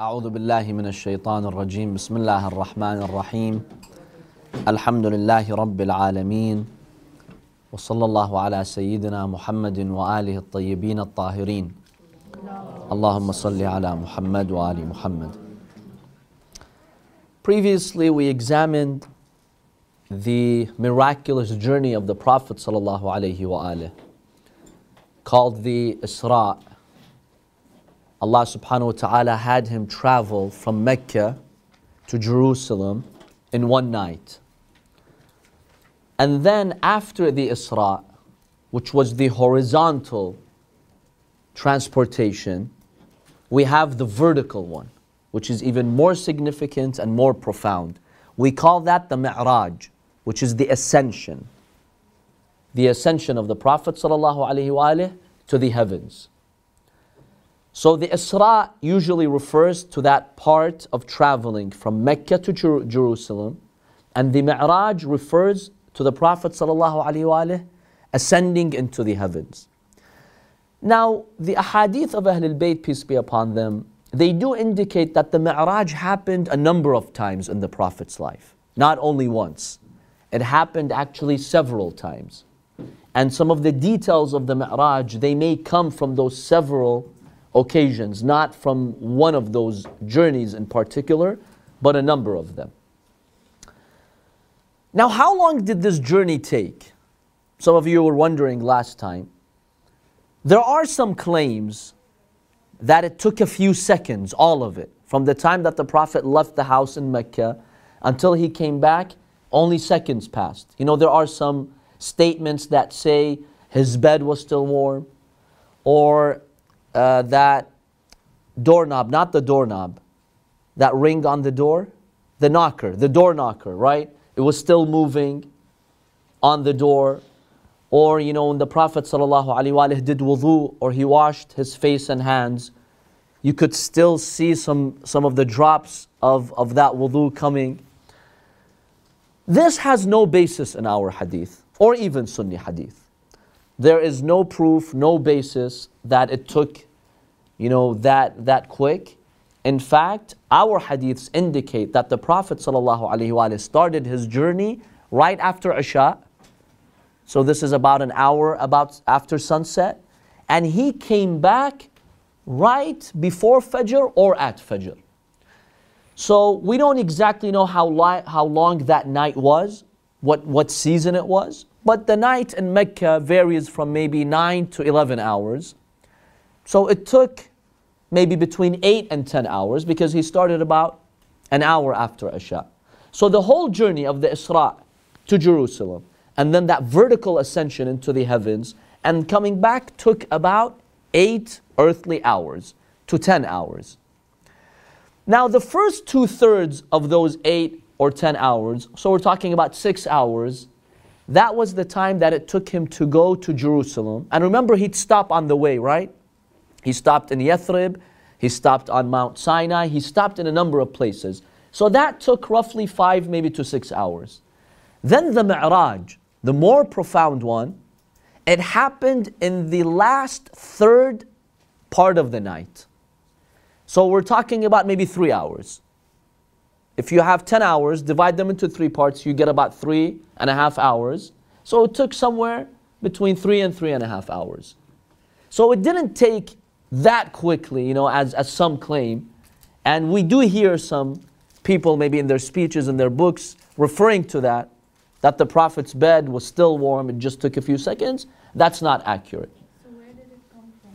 أعوذ بالله من الشيطان الرجيم. بسم الله الرحمن الرحيم. الحمد لله رب العالمين. وصلى الله على سيدنا محمد وآله الطيبين الطاهرين. اللهم صل على محمد وآل محمد. Previously we examined the miraculous journey of the Prophet sallallahu alaihi wasallam called the Isra. Allah subhanahu wa ta'ala had him travel from Mecca to Jerusalem in one night. And then after the Isra, which was the horizontal transportation, we have the vertical one, which is even more significant and more profound. We call that the Mi'raj, which is the ascension. The ascension of the Prophet ﷺ to the heavens. So the Isra usually refers to that part of traveling from Mecca to Jer- Jerusalem, and the Mi'raj refers to the Prophet ﷺ ascending into the heavens. Now, the ahadith of Ahlul Bayt, peace be upon them, they do indicate that the Mi'raj happened a number of times in the Prophet's life, not only once. It happened actually several times. And some of the details of the Mi'raj, they may come from those several occasions, not from one of those journeys in particular, but a number of them. Now, how long did this journey take? Some of you were wondering last time. There are some claims that it took a few seconds, all of it, from the time that the Prophet left the house in Mecca until he came back, only seconds passed. You know, there are some statements that say his bed was still warm, or uh, that doorknob, not the doorknob, that ring on the door, the knocker, the door knocker, right? It was still moving on the door. Or, you know, when the Prophet ﷺ did wudu or he washed his face and hands, you could still see some, some of the drops of, of that wudu coming. This has no basis in our hadith or even Sunni hadith. There is no proof, no basis that it took, you know, that, that quick. In fact, our hadiths indicate that the Prophet ﷺ started his journey right after Isha. So this is about an hour about after sunset. And he came back right before Fajr or at Fajr. So we don't exactly know how, li- how long that night was, what, what season it was. But the night in Mecca varies from maybe 9 to 11 hours. So it took maybe between 8 and 10 hours because he started about an hour after Isha. So the whole journey of the Isra to Jerusalem and then that vertical ascension into the heavens and coming back took about 8 earthly hours to 10 hours. Now, the first two thirds of those 8 or 10 hours, so we're talking about 6 hours, that was the time that it took him to go to Jerusalem. And remember, he'd stop on the way, right? He stopped in Yathrib, he stopped on Mount Sinai, he stopped in a number of places. So that took roughly five, maybe to six hours. Then the Mi'raj, the more profound one, it happened in the last third part of the night. So we're talking about maybe three hours. If you have 10 hours, divide them into three parts, you get about three and a half hours. So it took somewhere between three and three and a half hours. So it didn't take that quickly, you know, as, as some claim. And we do hear some people, maybe in their speeches and their books, referring to that, that the Prophet's bed was still warm, it just took a few seconds. That's not accurate. So where did it come from?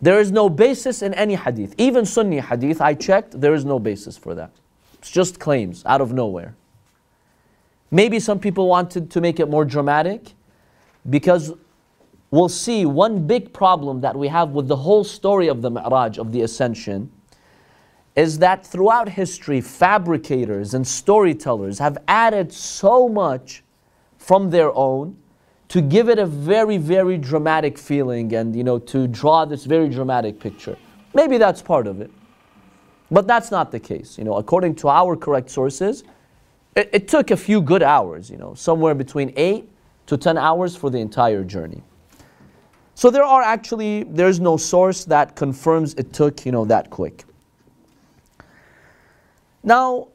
There is no basis in any hadith. Even Sunni hadith, I checked, there is no basis for that. It's just claims out of nowhere. Maybe some people wanted to make it more dramatic because we'll see one big problem that we have with the whole story of the Mi'raj, of the ascension, is that throughout history, fabricators and storytellers have added so much from their own to give it a very, very dramatic feeling and, you know, to draw this very dramatic picture. Maybe that's part of it. But that's not the case. You know, according to our correct sources, it, it took a few good hours, you know, somewhere between 8 to 10 hours for the entire journey. So there are actually, there's no source that confirms it took, you know, that quick. Now,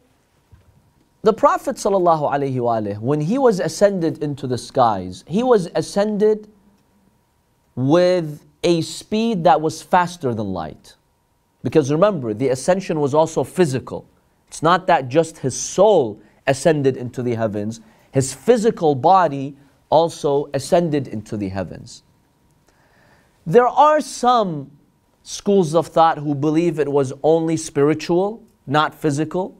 the Prophet ﷺ, when he was ascended into the skies, he was ascended with a speed that was faster than light. Because remember, the ascension was also physical. It's not that just his soul ascended into the heavens, his physical body also ascended into the heavens. There are some schools of thought who believe it was only spiritual, not physical.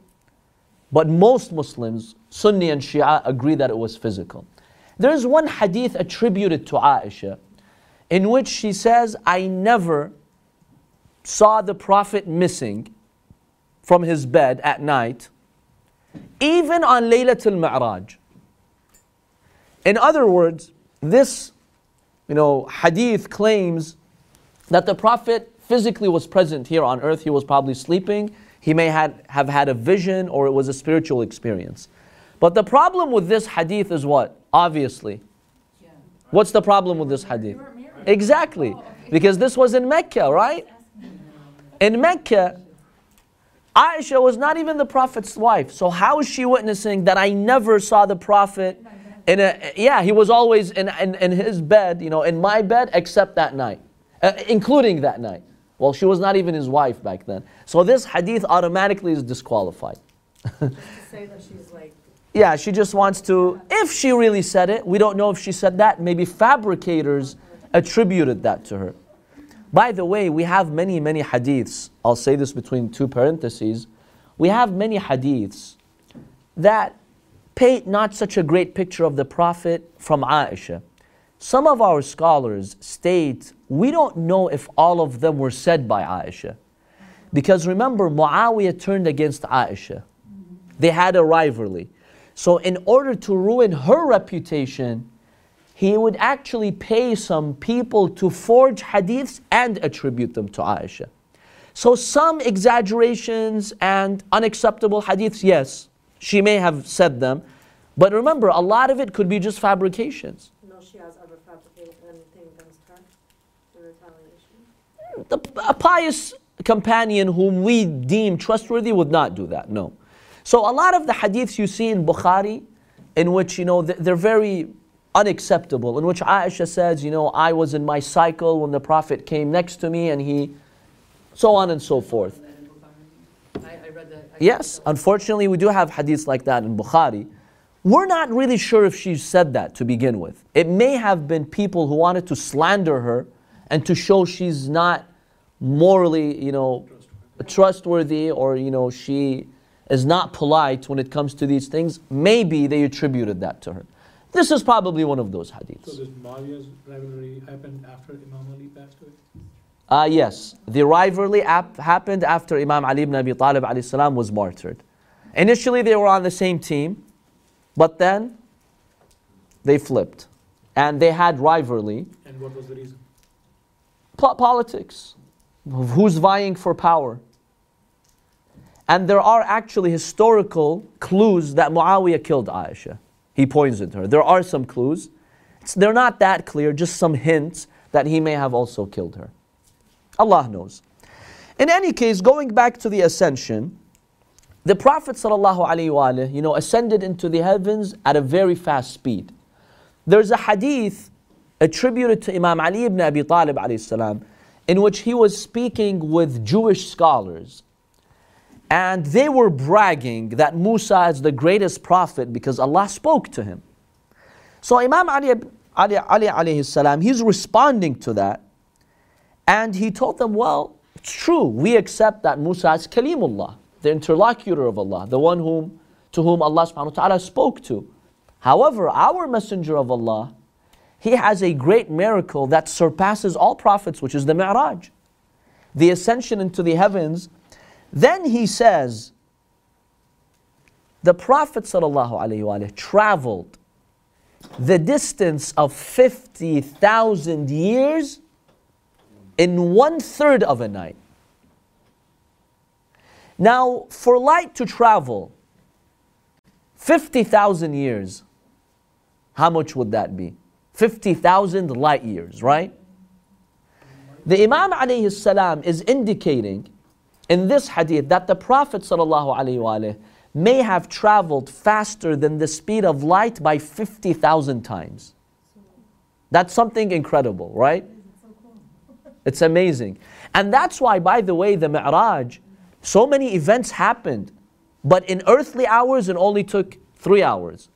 But most Muslims, Sunni and Shia, agree that it was physical. There is one hadith attributed to Aisha in which she says, I never saw the Prophet missing from his bed at night, even on Laylatul Mi'raj. In other words, this you know, hadith claims that the Prophet physically was present here on earth. He was probably sleeping he may had, have had a vision or it was a spiritual experience. But the problem with this hadith is what? Obviously. What's the problem with this hadith? Exactly. Because this was in Mecca, right? In Mecca, Aisha was not even the Prophet's wife. So how is she witnessing that I never saw the Prophet in a, yeah, he was always in, in, in his bed, you know, in my bed, except that night, uh, including that night. Well, she was not even his wife back then. So this hadith automatically is disqualified. say that she's like. Yeah, she just wants to, if she really said it, we don't know if she said that. Maybe fabricators attributed that to her. By the way, we have many, many hadiths. I'll say this between two parentheses. We have many hadiths that paint not such a great picture of the Prophet from Aisha. Some of our scholars state we don't know if all of them were said by Aisha. Because remember, Muawiyah turned against Aisha. They had a rivalry. So, in order to ruin her reputation, he would actually pay some people to forge hadiths and attribute them to Aisha. So, some exaggerations and unacceptable hadiths, yes, she may have said them. But remember, a lot of it could be just fabrications. No, she has ever fabricated anything against her in retaliation. The, a pious companion whom we deem trustworthy would not do that. No. So a lot of the hadiths you see in Bukhari, in which you know they're very unacceptable, in which Aisha says, you know, I was in my cycle when the Prophet came next to me, and he, so on and so forth. Yes, unfortunately, we do have hadiths like that in Bukhari. We're not really sure if she said that to begin with. It may have been people who wanted to slander her and to show she's not morally, you know, trustworthy or, you know, she is not polite when it comes to these things, maybe they attributed that to her. This is probably one of those hadiths. So this Muawiyah's rivalry happened after Imam Ali passed away? Uh, yes, the rivalry ap- happened after Imam Ali ibn Abi Talib salam was martyred. Initially, they were on the same team, but then they flipped. And they had rivalry. And what was the reason? Po- politics who's vying for power. And there are actually historical clues that Muawiyah killed Aisha. He poisoned her. There are some clues. It's, they're not that clear, just some hints that he may have also killed her. Allah knows. In any case, going back to the ascension, the Prophet ﷺ, you know, ascended into the heavens at a very fast speed. There's a hadith attributed to Imam Ali ibn Abi Talib salam, in which he was speaking with Jewish scholars. And they were bragging that Musa is the greatest prophet because Allah spoke to him. So Imam Ali, Ali, Ali salam, he's responding to that. And he told them, well, it's true, we accept that Musa is Kalimullah, the interlocutor of Allah, the one whom, to whom Allah subhanahu wa ta'ala spoke to. However, our messenger of Allah, he has a great miracle that surpasses all prophets, which is the Mi'raj, the ascension into the heavens. Then he says, the Prophet ﷺ traveled the distance of 50,000 years in one third of a night. Now, for light to travel 50,000 years, how much would that be? 50,000 light years, right? The Imam alayhi is indicating in this hadith that the Prophet ﷺ may have traveled faster than the speed of light by 50,000 times. That's something incredible, right? It's amazing. And that's why, by the way, the Mi'raj, so many events happened, but in earthly hours it only took three hours.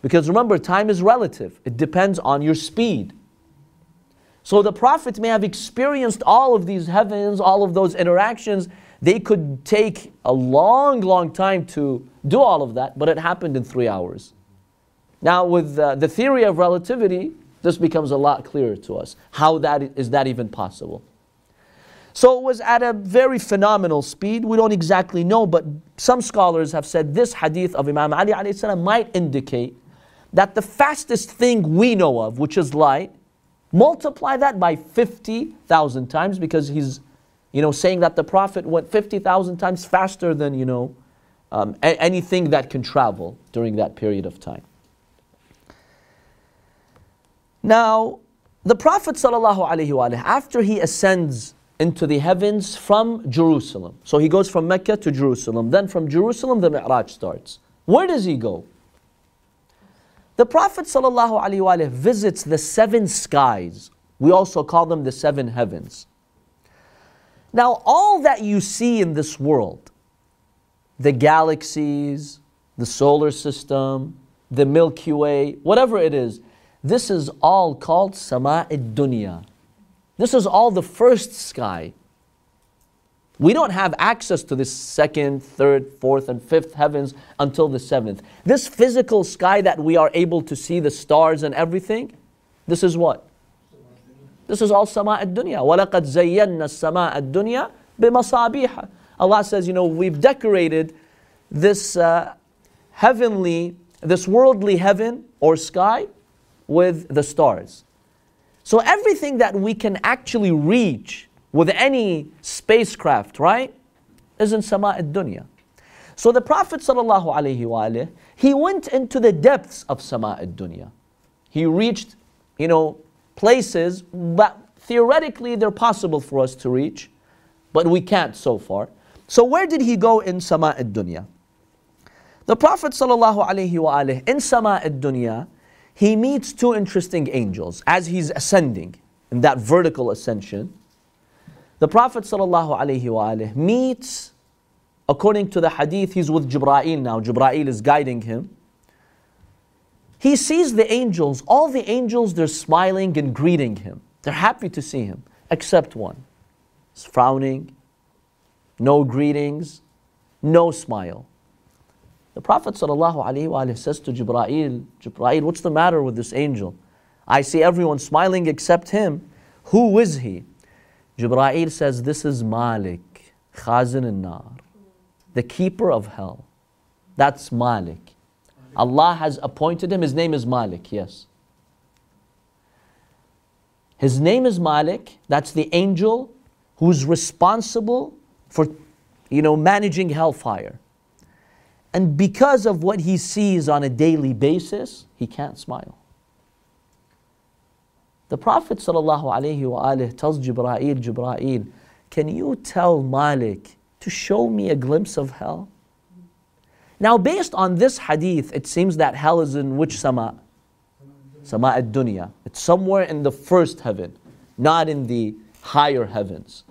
Because remember, time is relative, it depends on your speed. So the Prophet may have experienced all of these heavens, all of those interactions. They could take a long, long time to do all of that, but it happened in three hours. Now, with uh, the theory of relativity, this becomes a lot clearer to us. How that is that even possible? So it was at a very phenomenal speed. We don't exactly know, but some scholars have said this hadith of Imam Ali might indicate that the fastest thing we know of, which is light, multiply that by 50,000 times because he's you know, saying that the Prophet went 50,000 times faster than, you know, um, anything that can travel during that period of time. Now, the Prophet ﷺ, after he ascends into the heavens from Jerusalem, so he goes from Mecca to Jerusalem, then from Jerusalem the Mi'raj starts. Where does he go? The Prophet ﷺ visits the seven skies. We also call them the seven heavens. Now, all that you see in this world, the galaxies, the solar system, the Milky Way, whatever it is, this is all called Sama dunya. This is all the first sky. We don't have access to this second, third, fourth, and fifth heavens until the seventh. This physical sky that we are able to see, the stars and everything, this is what? This is all sama ad-dunya. وَلَقَدْ زَيَّنَّا السَّمَاءَ الدُّنْيَا بِمَصَابِيحَ Allah says, you know, we've decorated this uh, heavenly, this worldly heaven or sky with the stars. So everything that we can actually reach with any spacecraft, right, is in sama ad-dunya. So the Prophet wasallam, he went into the depths of sama ad-dunya. He reached, you know, places that theoretically they're possible for us to reach, but we can't so far. So where did he go in sama ad-dunya? The Prophet wasallam in sama ad-dunya, he meets two interesting angels as he's ascending in that vertical ascension. The Prophet ﷺ meets, according to the hadith, he's with Jibra'il now. Jibra'il is guiding him. He sees the angels. All the angels, they're smiling and greeting him. They're happy to see him, except one. He's frowning, no greetings, no smile. The Prophet ﷺ says to Jibra'il, Jibra'il, what's the matter with this angel? I see everyone smiling except him. Who is he? Jibra'il says, This is Malik, Khazin al-Nar, the keeper of hell. That's Malik. Allah has appointed him. His name is Malik, yes. His name is Malik. That's the angel who's responsible for, you know, managing hellfire. And because of what he sees on a daily basis, he can't smile. The Prophet ﷺ tells Jibra'il, Jibra'il, can you tell Malik to show me a glimpse of hell? Now, based on this hadith, it seems that hell is in which sama? Sama ad dunya. It's somewhere in the first heaven, not in the higher heavens.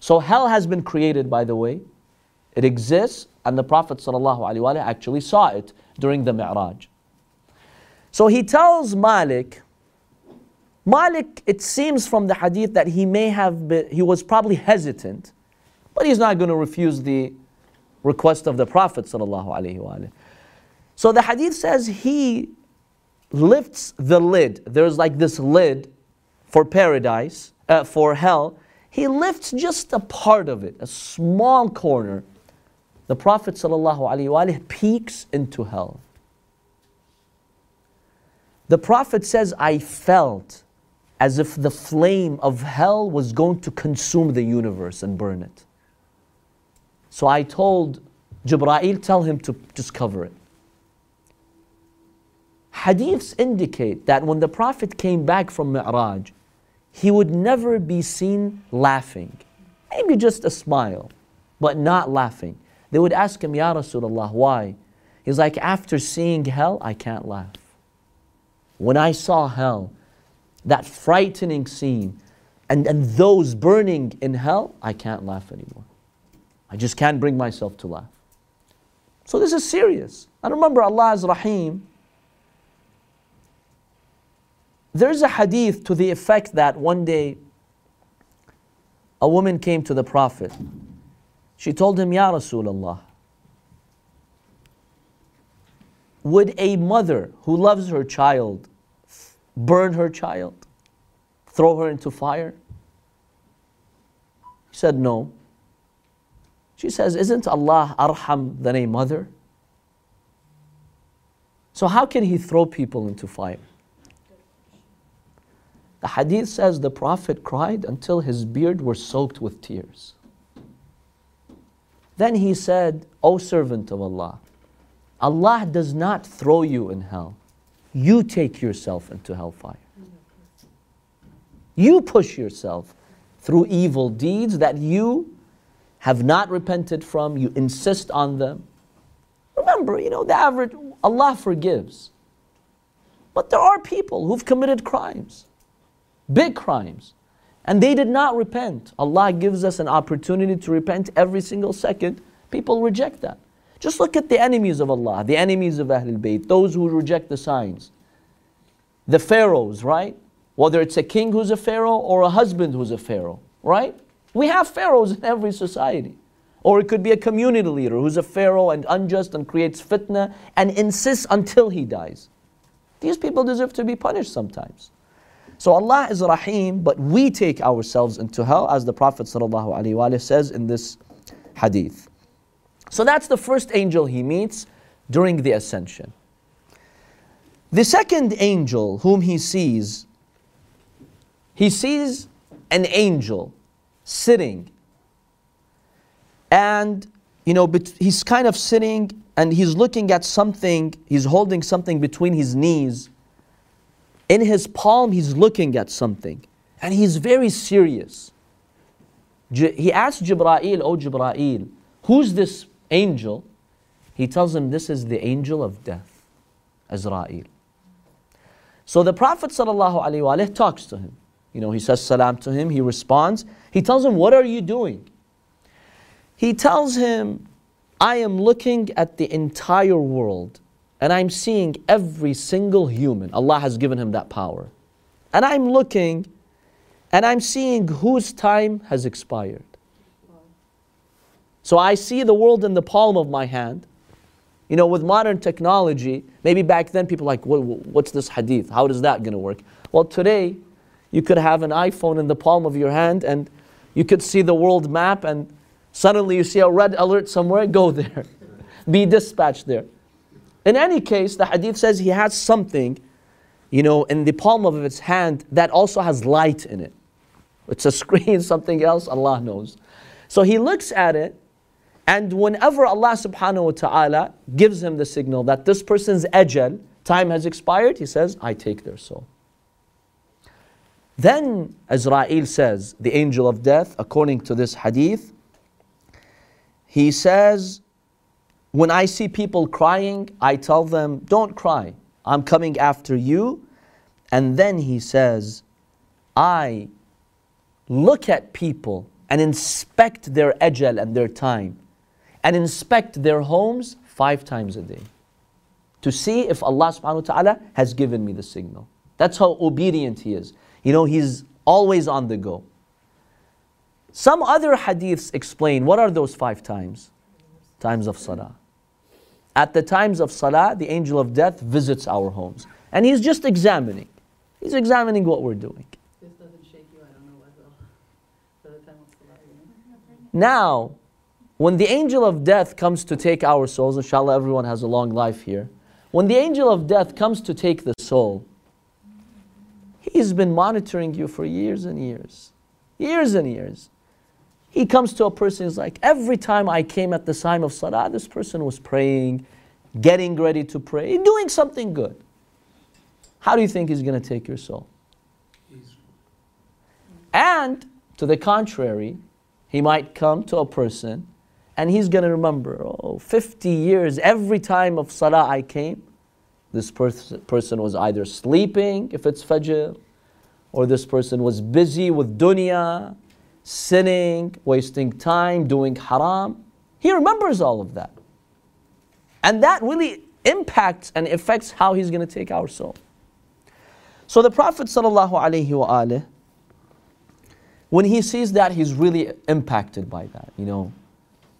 So, hell has been created, by the way. It exists, and the Prophet ﷺ actually saw it during the Mi'raj. So, he tells Malik, Malik, it seems from the hadith that he may have been, he was probably hesitant, but he's not going to refuse the request of the Prophet ﷺ. So the hadith says he lifts the lid. There's like this lid for paradise, uh, for hell. He lifts just a part of it, a small corner. The Prophet ﷺ peeks into hell. The Prophet says, I felt as if the flame of hell was going to consume the universe and burn it. So I told Jibra'il, tell him to just cover it. Hadiths indicate that when the Prophet came back from Mi'raj, he would never be seen laughing. maybe just a smile, but not laughing. They would ask him, Ya Rasulullah, why? He's like, after seeing hell, I can't laugh. When I saw hell, that frightening scene, and, and those burning in hell, I can't laugh anymore. I just can't bring myself to laugh. So this is serious. And remember, Allah is Rahim. There's a hadith to the effect that one day a woman came to the Prophet. She told him, Ya Rasulullah, would a mother who loves her child burn her child, throw her into fire? He said, No. She says, Isn't Allah arham than a mother? So, how can He throw people into fire? The hadith says the Prophet cried until his beard were soaked with tears. Then he said, O servant of Allah, Allah does not throw you in hell. You take yourself into hellfire. You push yourself through evil deeds that you have not repented from, you insist on them. Remember, you know, the average, Allah forgives. But there are people who've committed crimes, big crimes, and they did not repent. Allah gives us an opportunity to repent every single second. People reject that. Just look at the enemies of Allah, the enemies of Ahlul Bayt, those who reject the signs. The pharaohs, right? Whether it's a king who's a pharaoh or a husband who's a pharaoh, right? We have pharaohs in every society. Or it could be a community leader who's a pharaoh and unjust and creates fitna and insists until he dies. These people deserve to be punished sometimes. So Allah is Rahim, but we take ourselves into hell, as the Prophet says in this hadith. So that's the first angel he meets during the ascension. The second angel whom he sees, he sees an angel sitting. And, you know, he's kind of sitting and he's looking at something, he's holding something between his knees. In his palm, he's looking at something. And he's very serious. He asks Jibra'il, Oh Jibra'il, who's this angel? He tells him, This is the angel of death, Azra'il. So the Prophet ﷺ talks to him. You know, he says salam to him, he responds. He tells him, What are you doing? He tells him, I am looking at the entire world and I'm seeing every single human. Allah has given him that power. And I'm looking and I'm seeing whose time has expired. So I see the world in the palm of my hand. You know, with modern technology, maybe back then people like, what's this hadith? How is that going to work? Well, today, you could have an iPhone in the palm of your hand and you could see the world map and suddenly you see a red alert somewhere, go there. Be dispatched there. In any case, the hadith says he has something, you know, in the palm of his hand that also has light in it. It's a screen, something else, Allah knows. So he looks at it, and whenever Allah subhanahu wa ta'ala gives him the signal that this person's ajal, time has expired, he says, I take their soul. Then Azrael says, the angel of death, according to this hadith, he says, When I see people crying, I tell them, Don't cry, I'm coming after you. And then he says, I look at people and inspect their ajal and their time and inspect their homes five times a day to see if Allah subhanahu wa ta'ala has given me the signal. That's how obedient he is. You know, he's always on the go. Some other hadiths explain what are those five times? Times of salah. At the times of salah, the angel of death visits our homes. And he's just examining. He's examining what we're doing. This doesn't shake you, I don't know what will. For the time of salah, Now, when the angel of death comes to take our souls, inshallah, everyone has a long life here. When the angel of death comes to take the soul, He's been monitoring you for years and years. Years and years. He comes to a person, he's like, every time I came at the time of Salah, this person was praying, getting ready to pray, doing something good. How do you think he's going to take your soul? And to the contrary, he might come to a person and he's going to remember, oh, 50 years, every time of salah I came, this pers- person was either sleeping, if it's fajr, or this person was busy with dunya, sinning, wasting time, doing haram. He remembers all of that. And that really impacts and affects how he's going to take our soul. So the Prophet when he sees that, he's really impacted by that. You know,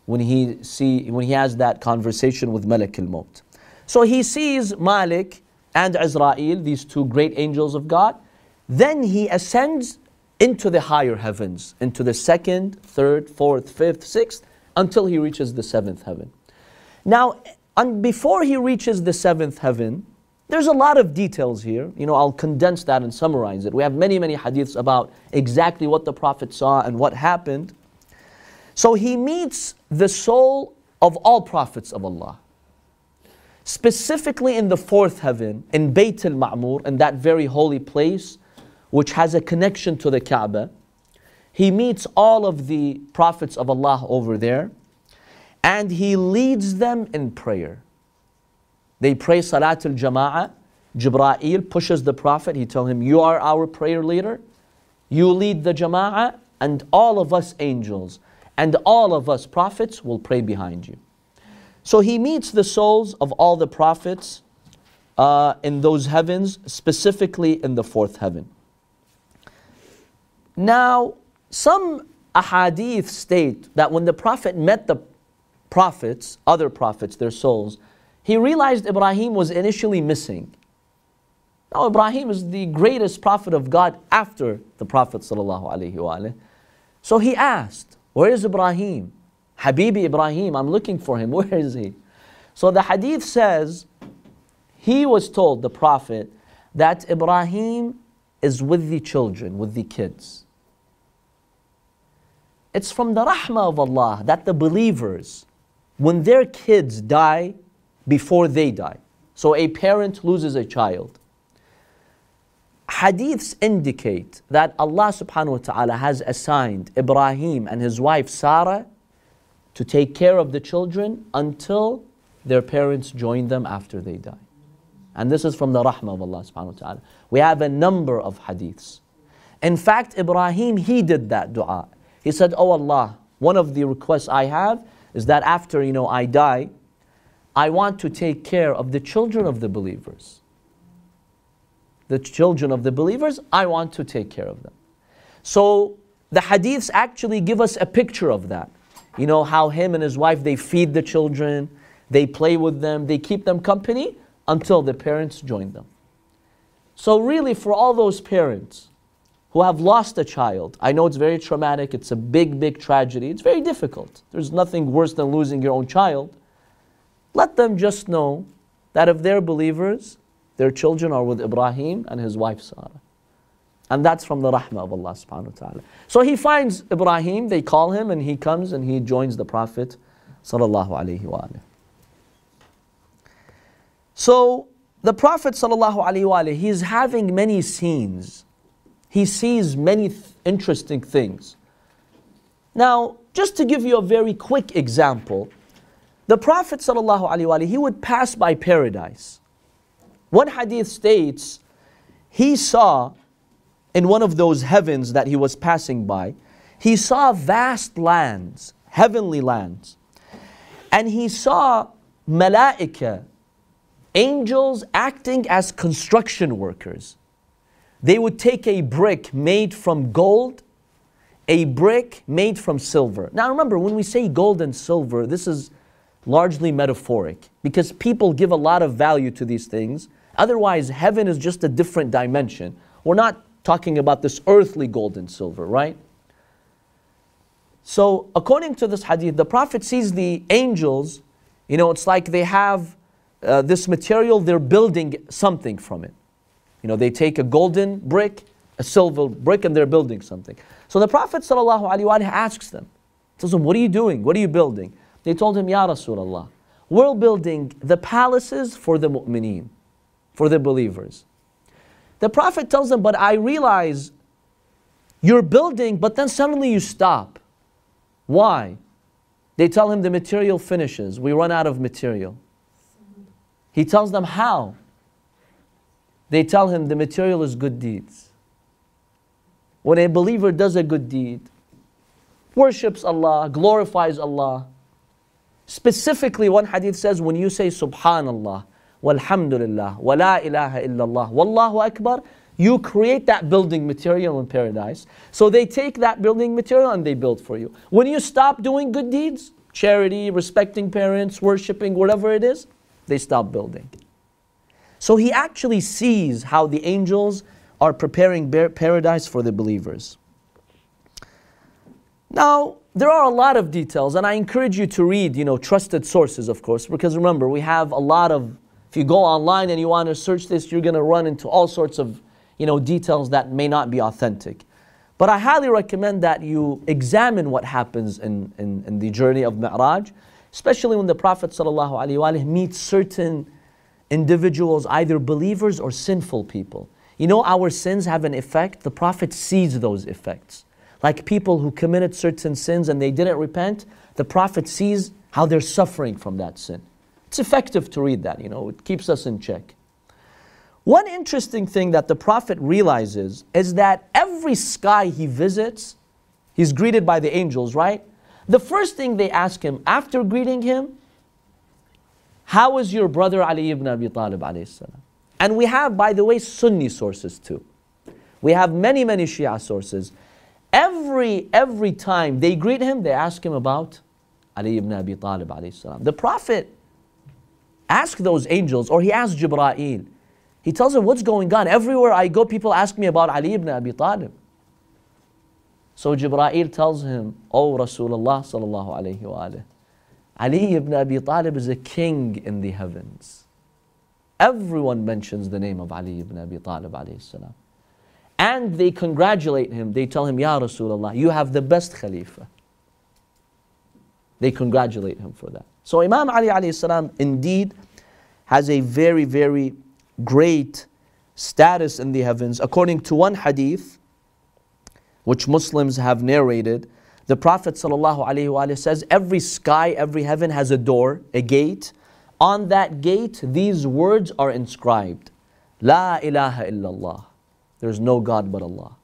when he see when he has that conversation with Malik al-Maut. So he sees Malik and Azrael, these two great angels of God. Then he ascends into the higher heavens, into the second, third, fourth, fifth, sixth, until he reaches the seventh heaven. Now, before he reaches the seventh heaven, there's a lot of details here. You know, I'll condense that and summarize it. We have many, many hadiths about exactly what the Prophet saw and what happened. So he meets the soul of all prophets of Allah. Specifically in the fourth heaven, in Bayt al Ma'mur, in that very holy place, which has a connection to the Kaaba, he meets all of the prophets of Allah over there and he leads them in prayer. They pray Salat al Jama'ah. Jibra'il pushes the Prophet. He tells him, You are our prayer leader. You lead the Jama'ah, and all of us angels and all of us prophets will pray behind you. So he meets the souls of all the prophets uh, in those heavens, specifically in the fourth heaven. Now, some ahadith state that when the Prophet met the prophets, other prophets, their souls, he realized Ibrahim was initially missing. Now, Ibrahim is the greatest prophet of God after the Prophet. So he asked, Where is Ibrahim? Habibi Ibrahim, I'm looking for him. Where is he? So the hadith says, he was told, the Prophet, that Ibrahim is with the children, with the kids. It's from the rahmah of Allah that the believers, when their kids die, before they die. So a parent loses a child. Hadiths indicate that Allah subhanahu wa ta'ala has assigned Ibrahim and his wife Sarah to take care of the children until their parents join them after they die. And this is from the rahmah of Allah subhanahu wa ta'ala. We have a number of hadiths. In fact, Ibrahim, he did that dua. He said, Oh Allah, one of the requests I have is that after, you know, I die, I want to take care of the children of the believers. The children of the believers, I want to take care of them. So the hadiths actually give us a picture of that. You know how him and his wife they feed the children, they play with them, they keep them company until the parents join them. So really for all those parents who have lost a child, I know it's very traumatic, it's a big big tragedy. It's very difficult. There's nothing worse than losing your own child. Let them just know that if they're believers, their children are with Ibrahim and his wife Sarah. And that's from the rahmah of Allah subhanahu wa ta'ala. So he finds Ibrahim, they call him, and he comes and he joins the Prophet sallallahu alayhi wa So the Prophet sallallahu alayhi wa he's having many scenes. He sees many th- interesting things. Now, just to give you a very quick example, the Prophet ﷺ, he would pass by paradise. One hadith states he saw in one of those heavens that he was passing by, he saw vast lands, heavenly lands. And he saw malaika, angels acting as construction workers. They would take a brick made from gold, a brick made from silver. Now remember, when we say gold and silver, this is largely metaphoric because people give a lot of value to these things. Otherwise, heaven is just a different dimension. We're not talking about this earthly gold and silver, right? So, according to this hadith, the Prophet sees the angels, you know, it's like they have uh, this material, they're building something from it. You know, they take a golden brick, a silver brick, and they're building something. So the Prophet ﷺ asks them, tells them, What are you doing? What are you building? They told him, Ya Rasulullah, we're building the palaces for the mu'mineen, for the believers. The Prophet tells them, But I realize you're building, but then suddenly you stop. Why? They tell him the material finishes. We run out of material. He tells them how. They tell him the material is good deeds. When a believer does a good deed, worships Allah, glorifies Allah, specifically one hadith says when you say Subhanallah, Walhamdulillah, Wa la ilaha illallah, Wallahu Akbar, you create that building material in paradise. So they take that building material and they build for you. When you stop doing good deeds, charity, respecting parents, worshiping, whatever it is, they stop building. So he actually sees how the angels are preparing paradise for the believers. Now, there are a lot of details, and I encourage you to read, you know, trusted sources, of course, because remember, we have a lot of, if you go online and you want to search this, you're going to run into all sorts of you know, details that may not be authentic. But I highly recommend that you examine what happens in, in, in the journey of Mi'raj, especially when the Prophet ﷺ meets certain individuals, either believers or sinful people. You know, our sins have an effect. The Prophet sees those effects. Like people who committed certain sins and they didn't repent, the Prophet sees how they're suffering from that sin. It's effective to read that, you know, it keeps us in check. One interesting thing that the Prophet realizes is that every sky he visits, he's greeted by the angels, right? The first thing they ask him after greeting him, how is your brother Ali ibn Abi Talib And we have, by the way, Sunni sources too. We have many, many Shia sources. Every, every time they greet him, they ask him about Ali ibn Abi Talib The Prophet asked those angels, or he asked Jibra'il, he tells him, What's going on? Everywhere I go, people ask me about Ali ibn Abi Talib. So Jibra'il tells him, Oh Rasulullah sallallahu alayhi wa Ali ibn Abi Talib is a king in the heavens. Everyone mentions the name of Ali ibn Abi Talib. And they congratulate him. They tell him, Ya Rasulullah, you have the best Khalifa. They congratulate him for that. So Imam Ali alayhi indeed has a very, very great status in the heavens. According to one hadith, which Muslims have narrated, the Prophet ﷺ says, Every sky, every heaven has a door, a gate. On that gate, these words are inscribed La ilaha illallah. There's no God but Allah.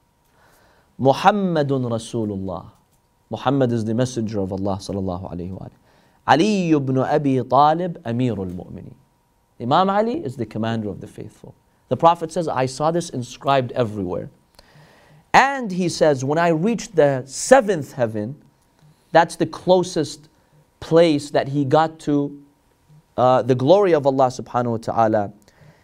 Muhammadun Rasulullah. Muhammad is the messenger of Allah Ali ibn Abi Talib, Amirul Mu'mineen. Imam Ali is the commander of the faithful. The Prophet says, I saw this inscribed everywhere. And he says, when I reached the seventh heaven, that's the closest place that he got to uh, the glory of Allah subhanahu wa ta'ala.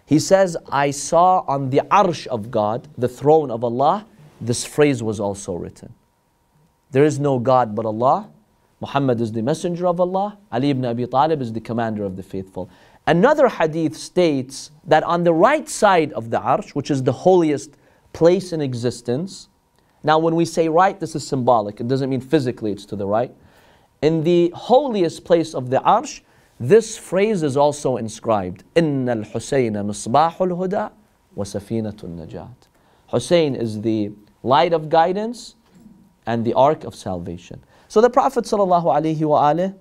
He says, I saw on the arsh of God, the throne of Allah, this phrase was also written. There is no God but Allah. Muhammad is the messenger of Allah. Ali ibn Abi Talib is the commander of the faithful. Another hadith states that on the right side of the arsh, which is the holiest place in existence, now when we say right, this is symbolic, it doesn't mean physically it's to the right. In the holiest place of the arsh, this phrase is also inscribed إن الحسين مصباح الهدى وسفينة النجاة. Hussein is the light of guidance and the ark of salvation. So the Prophet ﷺ,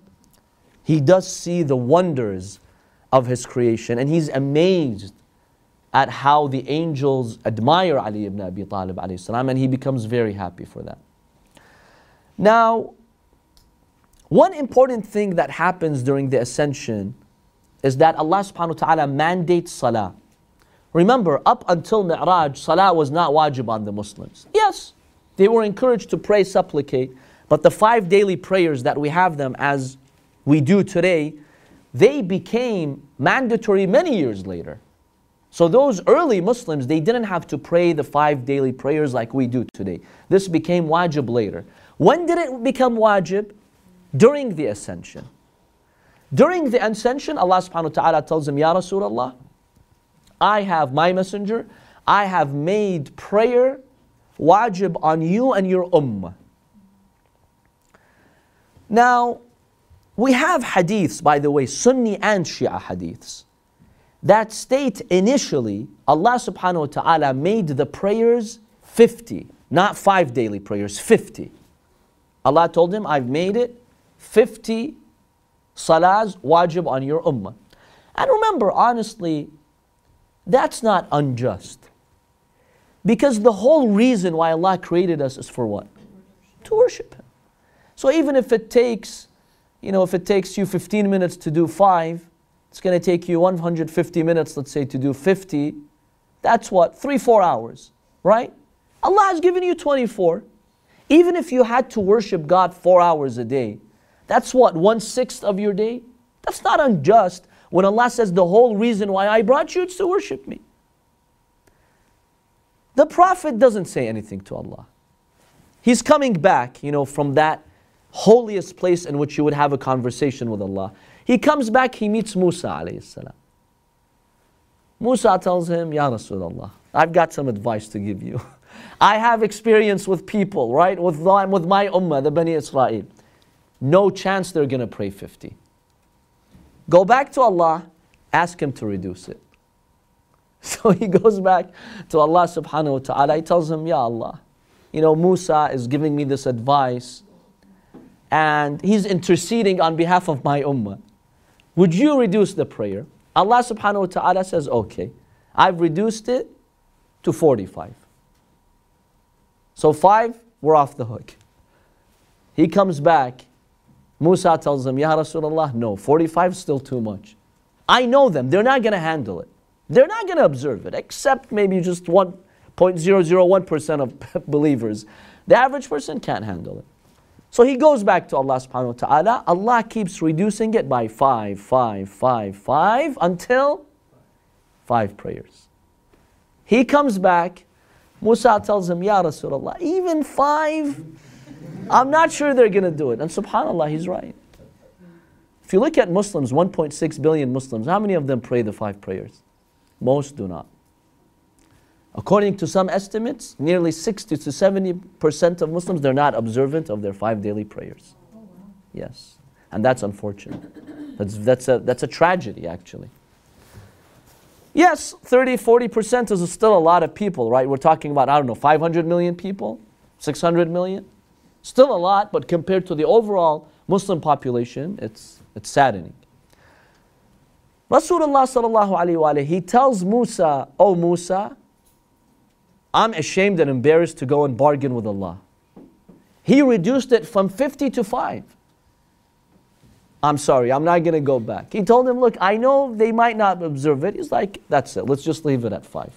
he does see the wonders of his creation. And he's amazed at how the angels admire Ali ibn Abi Talib alayhi and he becomes very happy for that. Now, one important thing that happens during the ascension is that Allah subhanahu wa ta'ala mandates salah. Remember, up until Mi'raj, salah was not wajib on the Muslims. Yes, they were encouraged to pray, supplicate, but the five daily prayers that we have them as we do today, they became mandatory many years later. So those early Muslims, they didn't have to pray the five daily prayers like we do today. This became wajib later. When did it become wajib? During the ascension. During the ascension, Allah subhanahu wa ta'ala tells him, Ya Rasulullah, I have my messenger, I have made prayer wajib on you and your ummah. Now, we have hadiths, by the way, Sunni and Shia hadiths, that state initially Allah subhanahu wa ta'ala made the prayers 50, not five daily prayers, 50. Allah told him, I've made it 50 salahs wajib on your ummah. And remember, honestly, that's not unjust. Because the whole reason why Allah created us is for what? To worship Him. So even if it takes, you know, if it takes you 15 minutes to do five, it's going to take you 150 minutes, let's say, to do 50. That's what? Three, four hours, right? Allah has given you 24. Even if you had to worship God four hours a day, that's what? One sixth of your day? That's not unjust when Allah says the whole reason why I brought you is to worship me. The Prophet doesn't say anything to Allah. He's coming back, you know, from that holiest place in which you would have a conversation with Allah. He comes back, he meets Musa alayhi. Musa tells him, Ya Rasulullah, I've got some advice to give you. I have experience with people, right? With, with my ummah, the Bani Israel. No chance they're going to pray 50. Go back to Allah, ask Him to reduce it. So he goes back to Allah subhanahu wa ta'ala. He tells him, Ya Allah, you know, Musa is giving me this advice and he's interceding on behalf of my ummah. Would you reduce the prayer? Allah subhanahu wa ta'ala says, okay, I've reduced it to 45. So five, we're off the hook. He comes back. Musa tells him, Ya Rasulullah, no, 45 is still too much. I know them, they're not going to handle it. They're not going to observe it, except maybe just 1.001% of believers. The average person can't handle it. So he goes back to Allah subhanahu wa ta'ala. Allah keeps reducing it by five, five, five, five until five prayers. He comes back. Musa tells him, Ya Rasulullah, even five, I'm not sure they're going to do it. And subhanAllah, he's right. If you look at Muslims, 1.6 billion Muslims, how many of them pray the five prayers? Most do not. According to some estimates, nearly 60 to 70% of Muslims, they're not observant of their five daily prayers. Oh, yes. And that's unfortunate. That's, that's, a, that's a tragedy, actually. Yes, 30, 40% is still a lot of people, right? We're talking about, I don't know, 500 million people, 600 million. Still a lot, but compared to the overall Muslim population, it's, it's saddening. Rasulullah sallallahu alayhi wa he tells Musa, Oh Musa, I'm ashamed and embarrassed to go and bargain with Allah. He reduced it from 50 to 5. I'm sorry, I'm not going to go back. He told him, Look, I know they might not observe it. He's like, That's it, let's just leave it at 5.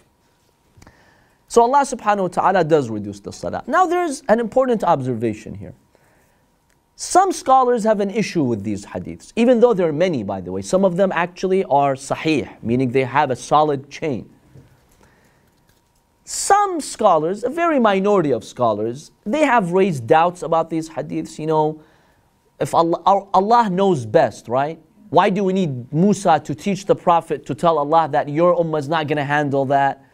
So Allah subhanahu wa ta'ala does reduce the salah. Now there's an important observation here. Some scholars have an issue with these hadiths, even though there are many, by the way. Some of them actually are sahih, meaning they have a solid chain. Some scholars, a very minority of scholars, they have raised doubts about these hadiths. You know, if Allah, Allah knows best, right? Why do we need Musa to teach the Prophet to tell Allah that your ummah is not going to handle that?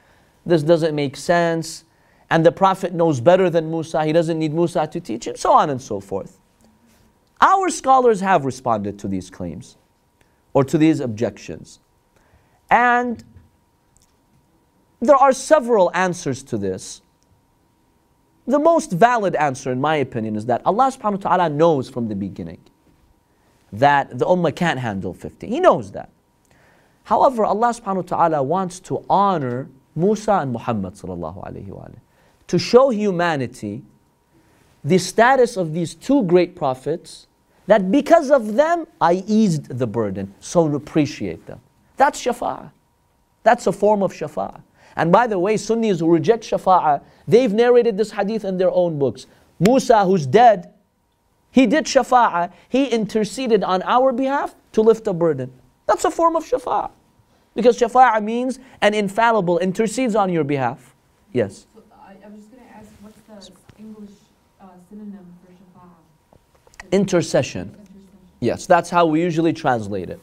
This doesn't make sense. And the Prophet knows better than Musa. He doesn't need Musa to teach him, so on and so forth. Our scholars have responded to these claims or to these objections. And there are several answers to this. The most valid answer, in my opinion, is that Allah subhanahu wa ta'ala knows from the beginning that the ummah can't handle 50. He knows that. However, Allah subhanahu wa ta'ala wants to honor Musa and Muhammad sallallahu alayhi wa to show humanity the status of these two great prophets that because of them, I eased the burden. So appreciate them. That's shafa'ah. That's a form of shafa'ah. And by the way, Sunnis who reject shafa'ah, they've narrated this hadith in their own books. Musa, who's dead, he did shafa'ah. He interceded on our behalf to lift a burden. That's a form of shafa'ah. Because shafa'ah means an infallible intercedes on your behalf. Yes. So I, I was just going to ask, what's the English uh, synonym for shafa'ah? Intercession. Yes, that's how we usually translate it.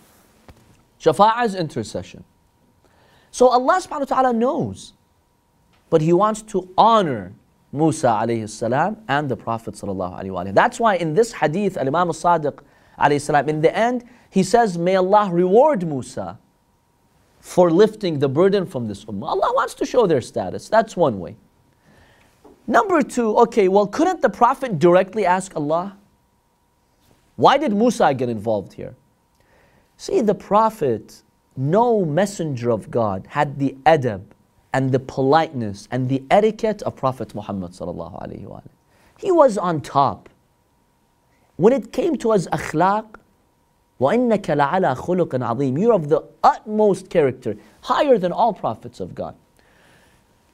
Shafa'ah is intercession. So Allah subhanahu wa ta'ala knows. But He wants to honor Musa alayhi salam and the Prophet sallallahu alayhi wa That's why in this hadith, Al-Imam al-Sadiq alayhi salam, in the end, he says, may Allah reward Musa for lifting the burden from this ummah. Allah wants to show their status. That's one way. Number two, okay, well, couldn't the Prophet directly ask Allah? Why did Musa get involved here? See, the Prophet, no messenger of God had the adab and the politeness and the etiquette of Prophet Muhammad. He was on top. When it came to his akhlaq, وَإِنَّكَ لَعَلَى خُلُقٍ عَظِيمٍ You're of the utmost character, higher than all prophets of God.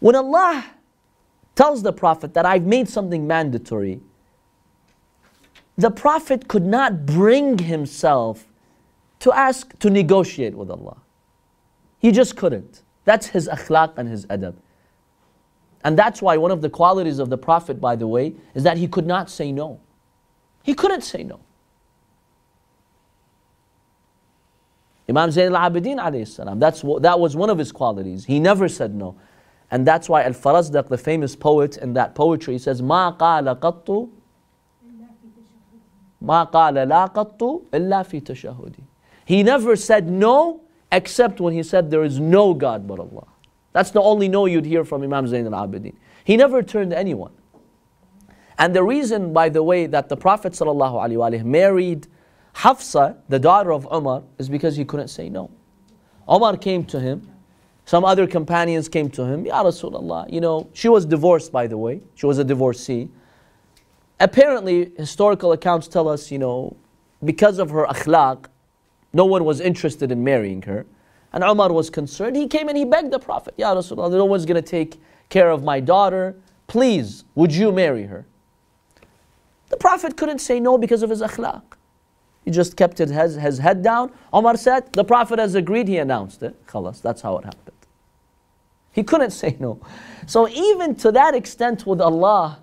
When Allah tells the Prophet that I've made something mandatory, the Prophet could not bring himself to ask to negotiate with Allah. He just couldn't. That's his akhlaq and his adab. And that's why one of the qualities of the Prophet, by the way, is that he could not say no. He couldn't say no. Imam Zayn al-Abidin alayhi salam, that's, that was one of his qualities. He never said no. And that's why Al-Farazdaq, the famous poet, in that poetry, says, ما قال قط ما قال لا قط إلا في تشهدي. he never said no except when he said there is no God but Allah. That's the only no you'd hear from Imam Zain al-Abidin. He never turned anyone. And the reason, by the way, that the Prophet ﷺ married Hafsa, the daughter of Umar, is because he couldn't say no. Umar came to him. Some other companions came to him. Ya Rasulullah, you know, she was divorced, by the way. She was a divorcee. Apparently, historical accounts tell us, you know, because of her akhlaq, no one was interested in marrying her. And Umar was concerned. He came and he begged the Prophet, Ya Rasulullah, no one's going to take care of my daughter. Please, would you marry her? The Prophet couldn't say no because of his akhlaq. He just kept his, his head down. Omar said, the Prophet has agreed, he announced it. Khalas, that's how it happened. He couldn't say no. So even to that extent with Allah,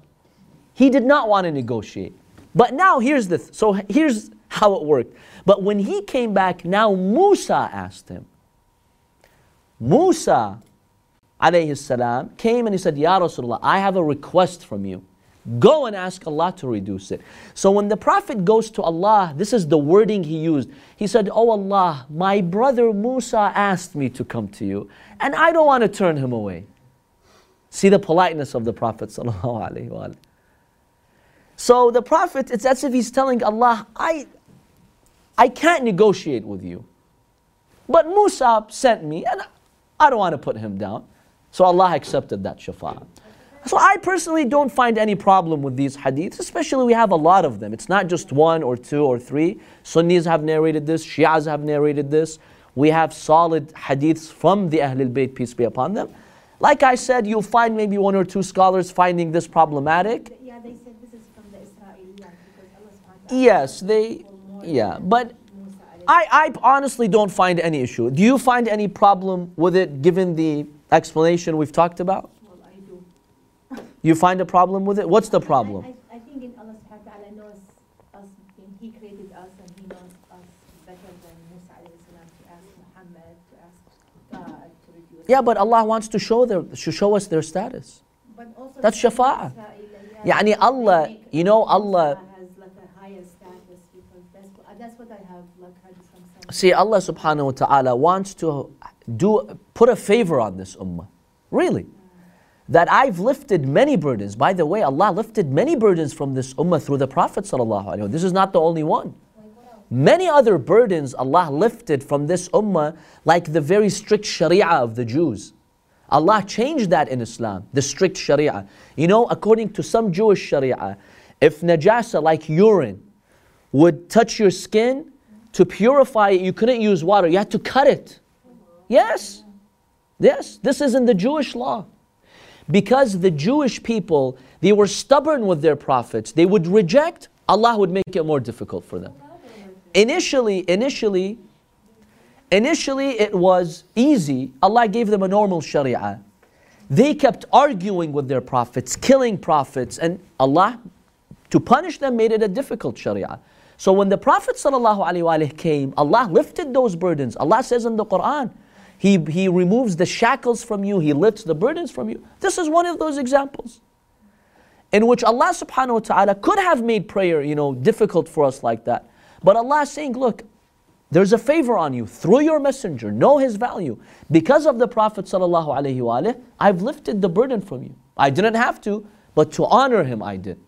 he did not want to negotiate. But now here's the, th- so here's how it worked. But when he came back, now Musa asked him. Musa, alayhi salam, came and he said, Ya Rasulullah, I have a request from you. Go and ask Allah to reduce it. So when the Prophet goes to Allah, this is the wording he used. He said, Oh Allah, my brother Musa asked me to come to you, and I don't want to turn him away. See the politeness of the Prophet. So the Prophet, it's as if he's telling Allah, I, I can't negotiate with you. But Musa sent me, and I don't want to put him down. So Allah accepted that shafa'ah. So I personally don't find any problem with these hadiths, especially we have a lot of them. It's not just one or two or three. Sunnis have narrated this, Shias have narrated this. We have solid hadiths from the Ahlul Bayt, peace be upon them. Like I said, you'll find maybe one or two scholars finding this problematic. Yeah, they said this is from the Israeliyat because Allah subhanahu wa ta'ala Yes, they, yeah, but Musa alayhi I, I honestly don't find any issue. Do you find any problem with it given the explanation we've talked about? Well, I do. You find a problem with it? What's the problem? I, I, I think in Allah subhanahu wa ta'ala knows us, and He created us and He knows us better than Musa alayhi salam to ask Muhammad, to ask God to reduce. Yeah, but Allah wants to show their, to show us their status. But also That's the shafa'ah. Israeliyat, يعني they Allah, make you know, Musa Allah- See, Allah subhanahu wa ta'ala wants to do put a favor on this ummah. Really. That I've lifted many burdens. By the way, Allah lifted many burdens from this ummah through the Prophet. This is not the only one. Many other burdens Allah lifted from this ummah, like the very strict sharia of the Jews. Allah changed that in Islam, the strict sharia. You know, according to some Jewish sharia, if najasa, like urine, would touch your skin, to purify it, you couldn't use water, you had to cut it. Yes, yes, this is in the Jewish law. Because the Jewish people, they were stubborn with their prophets, they would reject, Allah would make it more difficult for them. Initially, initially, initially it was easy. Allah gave them a normal sharia. They kept arguing with their prophets, killing prophets, and Allah, to punish them, made it a difficult sharia. So when the Prophet ﷺ came, Allah lifted those burdens. Allah says in the Quran, he, he removes the shackles from you, He lifts the burdens from you. This is one of those examples in which Allah subhanahu wa ta'ala could have made prayer, you know, difficult for us like that. But Allah is saying, look, there's a favor on you through your messenger. Know his value. Because of the Prophet wasallam, I've lifted the burden from you. I didn't have to, but to honor him I did.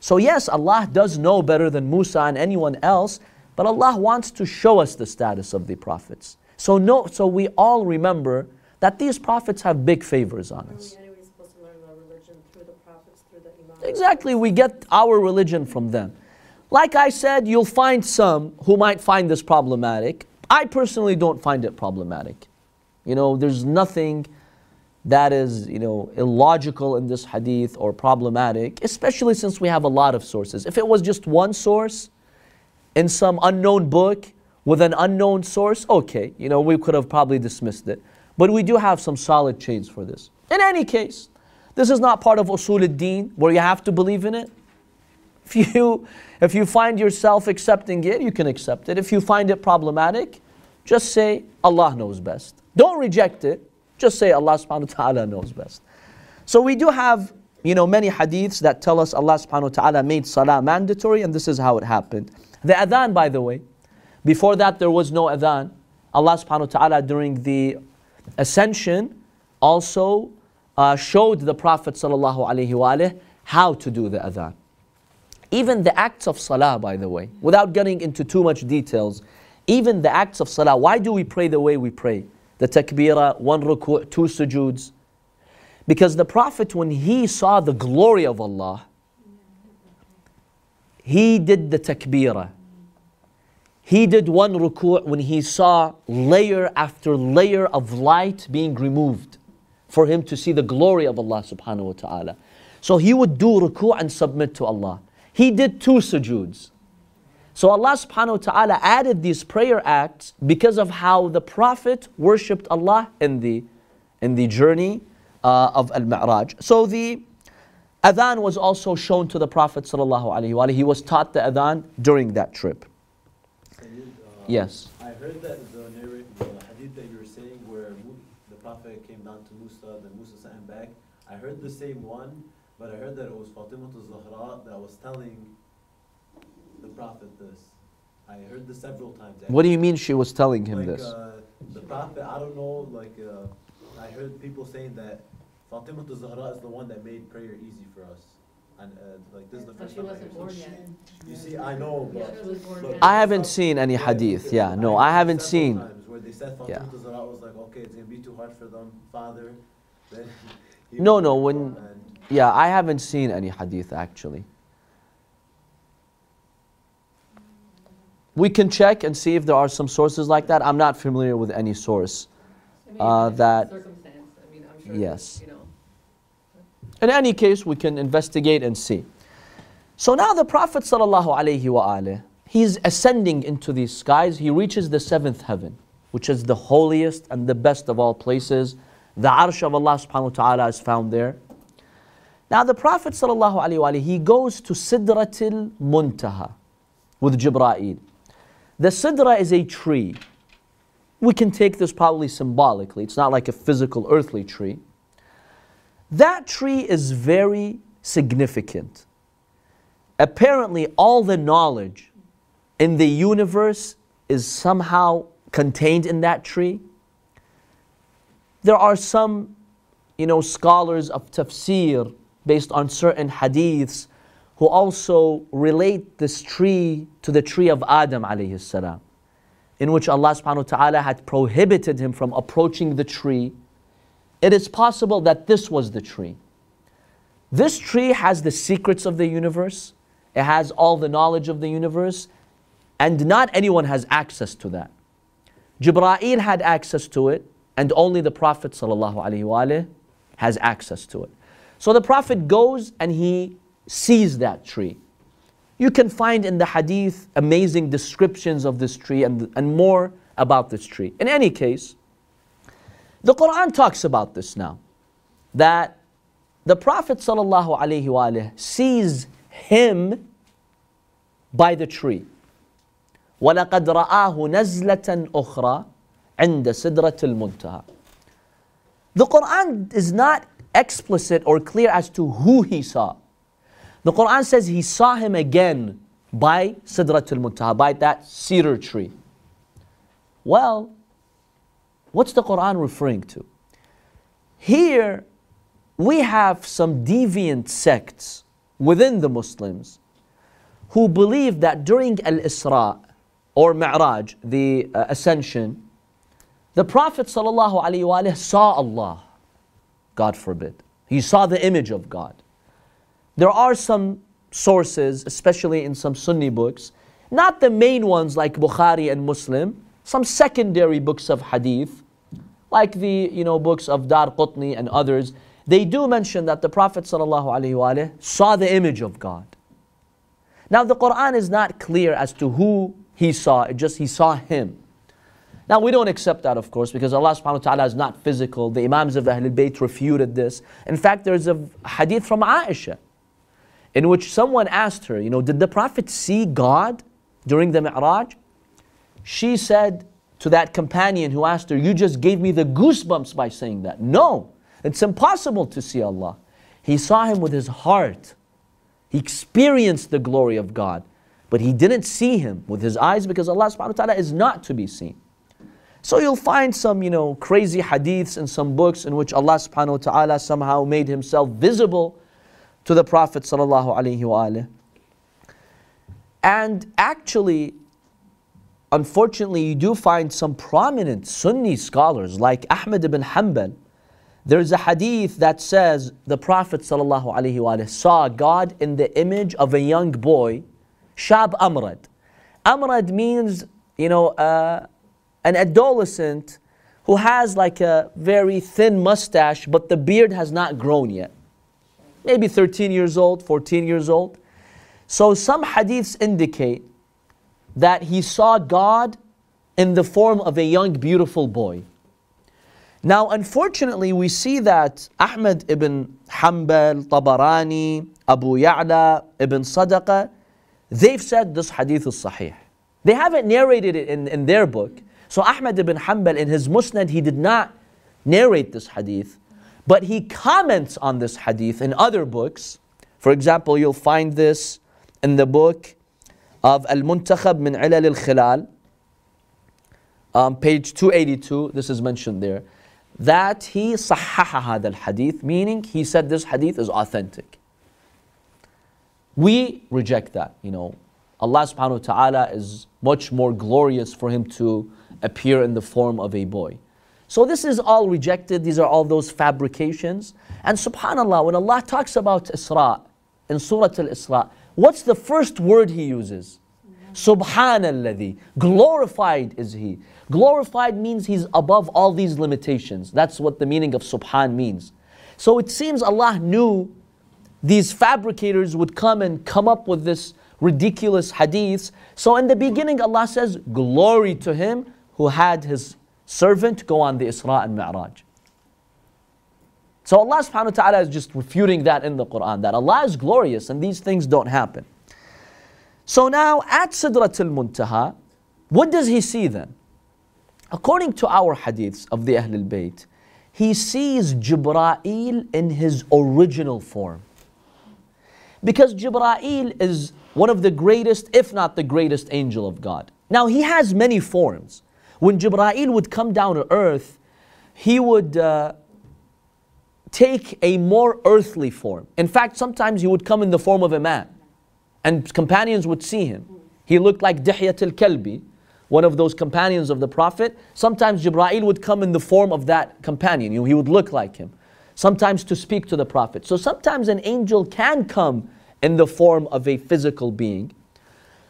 So, yes, Allah does know better than Musa and anyone else, but Allah wants to show us the status of the prophets. So, no, so we all remember that these prophets have big favors on us. we anyways supposed to learn our religion through the prophets, through the imams? Exactly, we get our religion from them. Like I said, you'll find some who might find this problematic. I personally don't find it problematic. You know, there's nothing that is, you know, illogical in this hadith or problematic, especially since we have a lot of sources. If it was just one source in some unknown book with an unknown source, okay, you know, we could have probably dismissed it. But we do have some solid chains for this. In any case, this is not part of usul al-din where you have to believe in it. If you, if you find yourself accepting it, you can accept it. If you find it problematic, just say Allah knows best. Don't reject it. Just say Allah subhanahu wa ta'ala knows best. So we do have, you know, many hadiths that tell us Allah subhanahu wa ta'ala made salah mandatory and this is how it happened. The adhan, by the way, before that there was no adhan. Allah subhanahu wa ta'ala during the ascension also uh, showed the Prophet how to do the adhan. Even the acts of salah, by the way, without getting into too much details, even the acts of salah, why do we pray the way we pray? The takbirah, one ruku', two sujuds. Because the Prophet, when he saw the glory of Allah, he did the takbirah. He did one ruku' when he saw layer after layer of light being removed for him to see the glory of Allah subhanahu wa ta'ala. So he would do ruku' and submit to Allah. He did two sujuds. So Allah subhanahu wa ta'ala added these prayer acts because of how the Prophet worshipped Allah in the, in the journey uh, of Al-Mi'raj. So the adhan was also shown to the Prophet sallallahu alaihi wasallam. He was taught the adhan during that trip. Sayyid, uh, Yes. I heard that the the hadith that you were saying where the Prophet came down to Musa, then Musa sent him back. I heard the same one, but I heard that it was Fatima to Zahra that was telling the Prophet this. I heard this several times. What do you mean she was telling him like, this? Uh, the Prophet, I don't know, like, uh, I heard people saying that Fatima Zahra is the one that made prayer easy for us. And uh, like, this is the first she time I wasn't heard born this. yet. You see, I know, Yeah, but she was born I haven't seen any hadith. Yeah, no, I haven't seen. times Where they said Yeah. Fatima Zahra was like, okay, it's gonna be too hard for them, father. Then No, no, when- and Yeah, I haven't seen any hadith actually. We can check and see if there are some sources like that. I'm not familiar with any source. I mean, Uh, that- Circumstance, I mean, I'm sure, Yes. that, you know. In any case, we can investigate and see. So now the Prophet ﷺ, he's ascending into these skies. He reaches the seventh heaven, which is the holiest and the best of all places. The arsh of Allah subhanahu wa ta'ala is found there. Now the Prophet ﷺ, he goes to Sidratil Muntaha with Jibra'il. The Sidra is a tree. We can take this probably symbolically. It's not like a physical earthly tree. That tree is very significant. Apparently, all the knowledge in the universe is somehow contained in that tree. There are some, you know, scholars of tafsir based on certain hadiths who also relate this tree to the tree of Adam alayhi salam, in which Allah subhanahu wa ta'ala had prohibited him from approaching the tree it is possible that this was the tree. This tree has the secrets of the universe, it has all the knowledge of the universe, and not anyone has access to that. Jibra'il had access to it, and only the Prophet has access to it. So the Prophet goes and he sees that tree. You can find in the hadith amazing descriptions of this tree and, and more about this tree. In any case, the Quran talks about this now. That the Prophet ﷺ sees him by the tree. وَلَقَدْ رَآهُ نَزْلَةً أُخْرَى عِنْدَ سِدْرَةِ الْمُنْتَهَى The Quran is not explicit or clear as to who he saw. The Quran says he saw him again by Sidratul Muntaha, by that cedar tree. Well, What's the Quran referring to? Here, we have some deviant sects within the Muslims who believe that during Al Isra or Mi'raj, the uh, ascension, the Prophet ﷺ saw Allah. God forbid. He saw the image of God. There are some sources, especially in some Sunni books, not the main ones like Bukhari and Muslim, some secondary books of hadith, like the you know books of Dar Qutni and others, they do mention that the Prophet ﷺ saw the image of God. Now the Quran is not clear as to who he saw, it just he saw him. Now we don't accept that of course because Allah subhanahu wa ta'ala is not physical. The Imams of Ahlul Bayt refuted this. In fact, there's a hadith from Aisha in which someone asked her, you know, did the Prophet see God during the Mi'raj? She said to that companion who asked her, You just gave me the goosebumps by saying that. No, it's impossible to see Allah. He saw Him with His heart. He experienced the glory of God, but He didn't see Him with His eyes because Allah subhanahu wa ta'ala is not to be seen. So you'll find some, you know, crazy hadiths in some books in which Allah subhanahu wa ta'ala somehow made Himself visible to the Prophet sallallahu. And actually, unfortunately, you do find some prominent Sunni scholars like Ahmad ibn Hanbal. There's a hadith that says the Prophet ﷺ saw God in the image of a young boy, Shab Amrad. Amrad means, you know, uh, an adolescent who has like a very thin mustache, but the beard has not grown yet. Maybe 13 years old, 14 years old. So some hadiths indicate that he saw God in the form of a young, beautiful boy. Now, unfortunately, we see that Ahmad ibn Hanbal, Tabarani, Abu Ya'la, Ibn Sadaqa, they've said this hadith is sahih. They haven't narrated it in, in their book. So Ahmad ibn Hanbal in his Musnad, he did not narrate this hadith, but he comments on this hadith in other books. For example, you'll find this in the book of Al Muntakhab min Ilal al Khallal, um, page 282. This is mentioned there. That he sahaha al hadith, meaning he said this hadith is authentic. We reject that, you know. Allah subhanahu wa ta'ala is much more glorious for him to appear in the form of a boy. So this is all rejected, these are all those fabrications. And subhanAllah, when Allah talks about Isra, in Surah Al-Isra, What's the first word he uses? Subhanallah. Glorified is he. Glorified means he's above all these limitations. That's what the meaning of subhan means. So it seems Allah knew these fabricators would come and come up with this ridiculous hadiths. So in the beginning, Allah says, Glory to him who had his servant go on the Isra and Mi'raj. So Allah subhanahu wa ta'ala is just refuting that in the Quran, that Allah is glorious and these things don't happen. So now at Sidratul Muntaha, what does he see then? According to our hadiths of the Ahlul Bayt, he sees Jibra'il in his original form. Because Jibra'il is one of the greatest, if not the greatest angel of God. Now he has many forms. When Jibra'il would come down to earth, he would uh, take a more earthly form. In fact, sometimes he would come in the form of a man, and companions would see him. He looked like Dihyat al Kalbi, one of those companions of the Prophet. Sometimes Jibra'il would come in the form of that companion, he would look like him. Sometimes to speak to the Prophet. So sometimes an angel can come in the form of a physical being.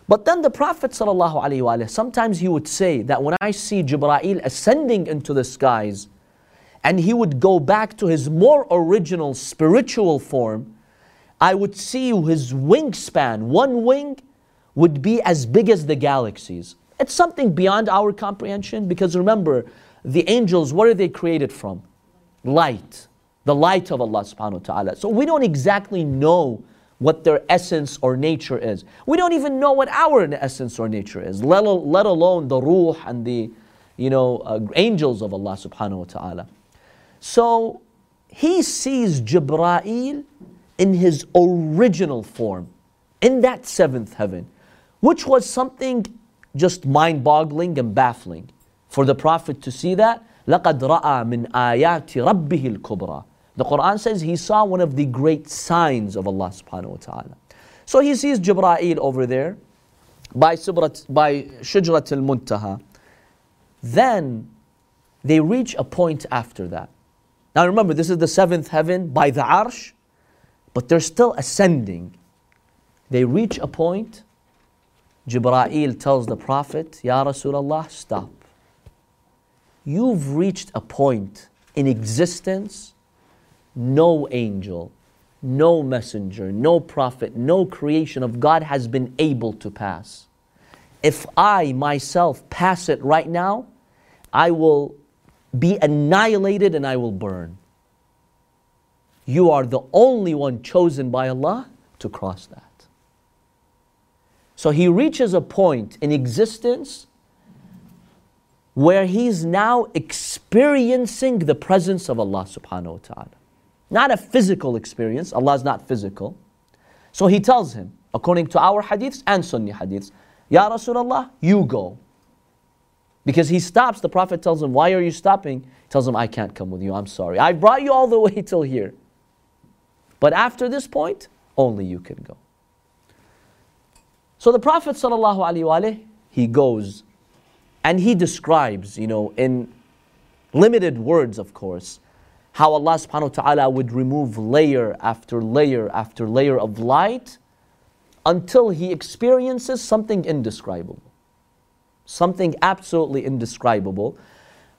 But then the Prophet ﷺ, sometimes he would say that when I see Jibra'il ascending into the skies, and he would go back to his more original spiritual form, I would see his wingspan, one wing, would be as big as the galaxies. It's something beyond our comprehension because remember, the angels, what are they created from? Light. The light of Allah subhanahu wa ta'ala. So we don't exactly know what their essence or nature is. We don't even know what our essence or nature is, let, let alone the ruh and the you know, uh, angels of Allah subhanahu wa ta'ala. So he sees Jibra'il in his original form, in that seventh heaven, which was something just mind boggling and baffling. For the Prophet to see that, لَقَدْ رَأَى مِنْ آيَاتِ رَبِّهِ الْكُبْرَى the Quran says he saw one of the great signs of Allah subhanahu wa ta'ala. So he sees Jibra'il over there by, Subrat, by Shujrat al Muntaha. Then they reach a point after that. Now remember, this is the seventh heaven by the Arsh, but they're still ascending. They reach a point. Jibra'il tells the Prophet, Ya Rasulullah, stop. You've reached a point in existence, no angel, no messenger, no prophet, no creation of God has been able to pass. If I myself pass it right now, I will be annihilated and I will burn. You are the only one chosen by Allah to cross that. So he reaches a point in existence where he's now experiencing the presence of Allah subhanahu wa ta'ala. Not a physical experience, Allah is not physical. So he tells him, according to our hadiths and Sunni hadiths, Ya Rasulullah, you go. Because he stops, the Prophet tells him, Why are you stopping? He tells him, I can't come with you, I'm sorry. I brought you all the way till here. But after this point, only you can go. So the Prophet ﷺ, he goes and he describes, you know, in limited words, of course, how Allah subhanahu wa ta'ala would remove layer after layer after layer of light until he experiences something indescribable. Something absolutely indescribable.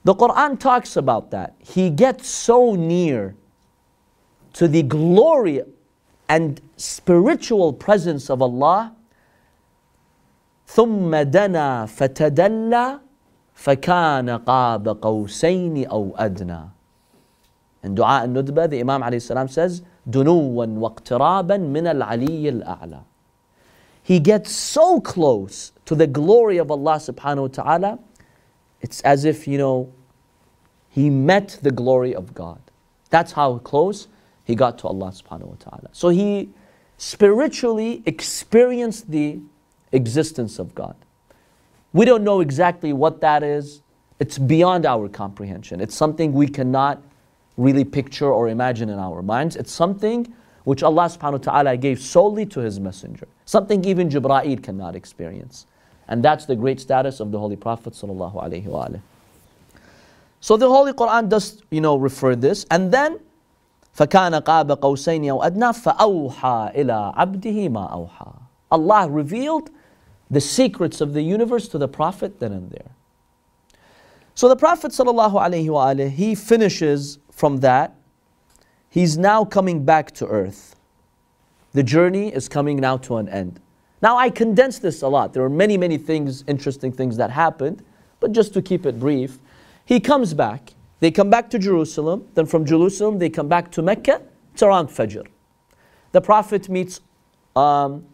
The Quran talks about that. He gets so near to the glory and spiritual presence of Allah. ثم دنا فتدلى فكان قاب قوسين أو أدنى in Dua al-Nudba, the Imam alayhi says, دُنُوًا وَاقْتِرَابًا مِنَ الْعَلِيِّ الْأَعْلَى He gets so close to the glory of Allah subhanahu wa ta'ala, it's as if, you know, he met the glory of God. That's how close he got to Allah subhanahu wa ta'ala. So he spiritually experienced the existence of God. We don't know exactly what that is. It's beyond our comprehension. It's something we cannot really picture or imagine in our minds. It's something which Allah subhanahu wa ta'ala gave solely to His Messenger. Something even Jibra'il cannot experience. And that's the great status of the Holy Prophet sallallahu alaihi wasallam. So the Holy Quran does, you know, refer this. And then, فَكَانَ قَابَ قَوْسَيْنِ أَوْ أَدْنَى فَأَوْحَى إِلَىٰ عَبْدِهِ مَا أَوْحَى Allah revealed the secrets of the universe to the Prophet then and there. So the Prophet sallallahu alaihi wasallam, he finishes from that, he's now coming back to earth. The journey is coming now to an end. Now, I condensed this a lot. There are many, many things, interesting things that happened, but just to keep it brief, he comes back. They come back to Jerusalem. Then from Jerusalem, they come back to Mecca. It's around Fajr. The Prophet meets, um,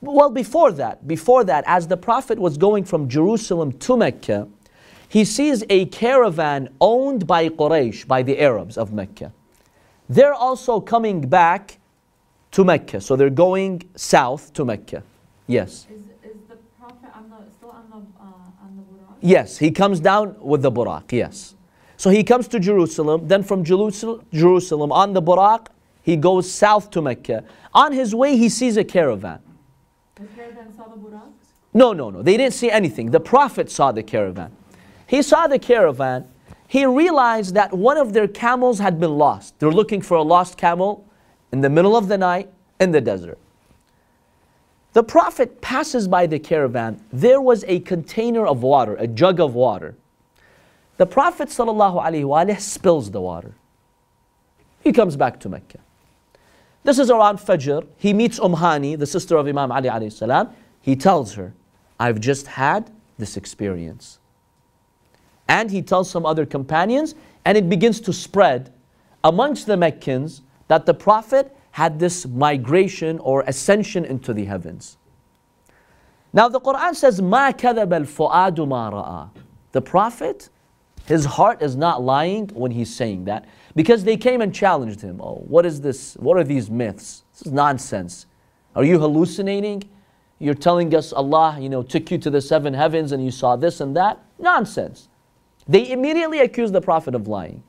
well, before that, before that, as the Prophet was going from Jerusalem to Mecca, he sees a caravan owned by Quraysh, by the Arabs of Mecca. They're also coming back to Mecca. So they're going south to Mecca. Yes. Is, is the Prophet on the, still on the, uh, on the Buraq? Yes, he comes down with the Buraq, yes. So he comes to Jerusalem, then from Jerusalem, Jerusalem on the Buraq, he goes south to Mecca. On his way, he sees a caravan. The caravan saw the Buraq? No, no, no. They didn't see anything. The Prophet saw the caravan. He saw the caravan. He realized that one of their camels had been lost. They're looking for a lost camel in the middle of the night in the desert. The Prophet passes by the caravan. There was a container of water, a jug of water. The Prophet ﷺ spills the water. He comes back to Mecca. This is around Fajr. He meets Umhani, the sister of Imam Ali. He tells her, I've just had this experience and he tells some other companions, and it begins to spread amongst the Meccans that the Prophet had this migration or ascension into the heavens. Now the Quran says, "Ma al-fu'adu ma ra'a." The Prophet, his heart is not lying when he's saying that, because they came and challenged him. Oh, what is this? What are these myths? This is nonsense. Are you hallucinating? You're telling us Allah, you know, took you to the seven heavens and you saw this and that. Nonsense. They immediately accused the Prophet of lying.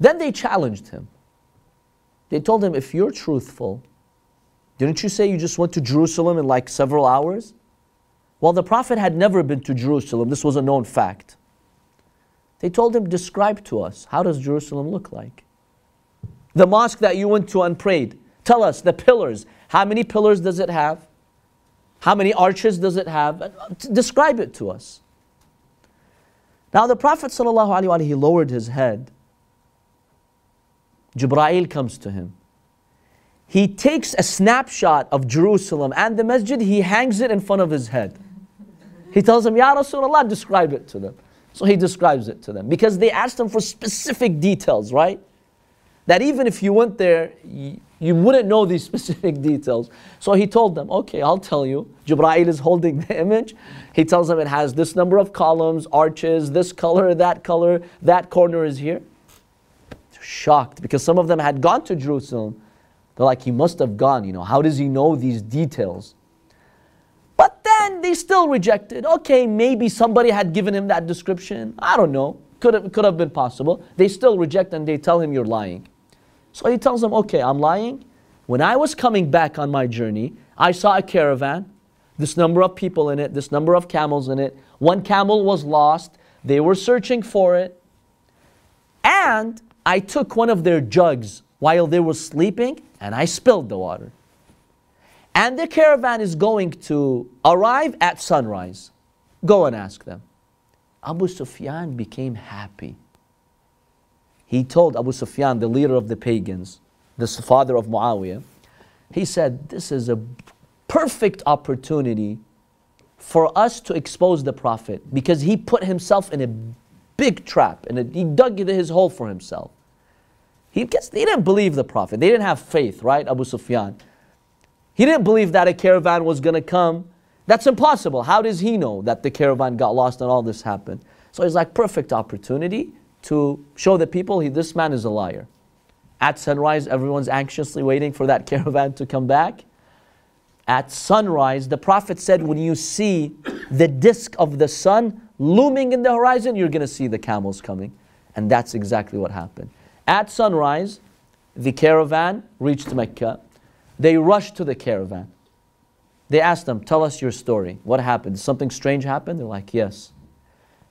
Then they challenged him. They told him, if you're truthful, didn't you say you just went to Jerusalem in like several hours? Well, the Prophet had never been to Jerusalem. This was a known fact. They told him, describe to us, how does Jerusalem look like? The mosque that you went to and prayed, tell us the pillars. How many pillars does it have? How many arches does it have? Describe it to us. Now the Prophet ﷺ, he lowered his head. Jibra'il comes to him. He takes a snapshot of Jerusalem and the masjid, he hangs it in front of his head. He tells him, Ya Rasulullah, describe it to them. So he describes it to them because they asked him for specific details, right? That even if you went there, you, you wouldn't know these specific details. So he told them, okay, I'll tell you. Jibra'il is holding the image. He tells them it has this number of columns, arches, this color, that color, that corner is here. Shocked because some of them had gone to Jerusalem. They're like, he must have gone, you know, how does he know these details? But then they still rejected. Okay, maybe somebody had given him that description. I don't know. Could have, could have been possible. They still reject and they tell him you're lying. So he tells them, okay, I'm lying. When I was coming back on my journey, I saw a caravan, this number of people in it, this number of camels in it. One camel was lost. They were searching for it. And I took one of their jugs while they were sleeping and I spilled the water. And the caravan is going to arrive at sunrise. Go and ask them. Abu Sufyan became happy he told Abu Sufyan, the leader of the pagans, the father of Muawiyah, he said, This is a perfect opportunity for us to expose the Prophet because he put himself in a big trap and he dug his hole for himself. He gets, they didn't believe the Prophet. They didn't have faith, right? Abu Sufyan. He didn't believe that a caravan was going to come. That's impossible. How does he know that the caravan got lost and all this happened? So he's like, perfect opportunity to show the people he, this man is a liar. At sunrise, everyone's anxiously waiting for that caravan to come back. At sunrise, the Prophet said, when you see the disk of the sun looming in the horizon, you're going to see the camels coming. And that's exactly what happened. At sunrise, the caravan reached Mecca. They rushed to the caravan. They asked them, Tell us your story. What happened? Something strange happened? They're like, Yes.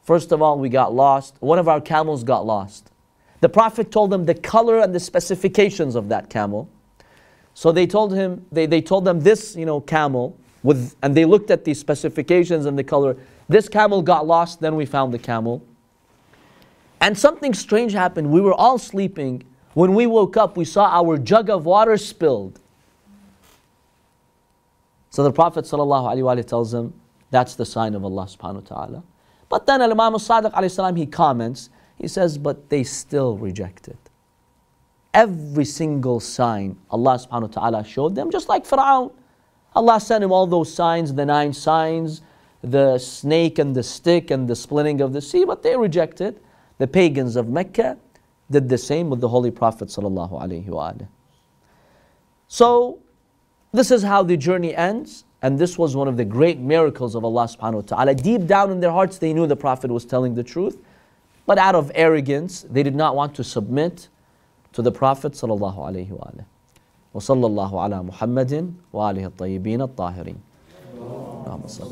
First of all, we got lost. One of our camels got lost. The Prophet told them the color and the specifications of that camel. So they told him, they, they told them this, you know, camel, with, and they looked at the specifications and the color. This camel got lost, then we found the camel. And something strange happened. We were all sleeping. When we woke up, we saw our jug of water spilled. So the Prophet ﷺ tells them, that's the sign of Allah subhanahu wa ta'ala. But then Imam al-Sadiq he comments, he says, but they still rejected. Every single sign Allah subhanahu wa ta'ala showed them, just like Fir'aun. Allah sent him all those signs, the nine signs, the snake and the stick and the splitting of the sea, but they rejected. The pagans of Mecca did the same with the Holy Prophet sallallahu alaihi wasallam. So, this is how the journey ends. And this was one of the great miracles of Allah subhanahu wa ta'ala. Deep down in their hearts, they knew the Prophet was telling the truth. But out of arrogance, they did not want to submit to the Prophet sallallahu alayhi wa وصلى الله على محمد وآله الطيبين الطاهرين اللهم صل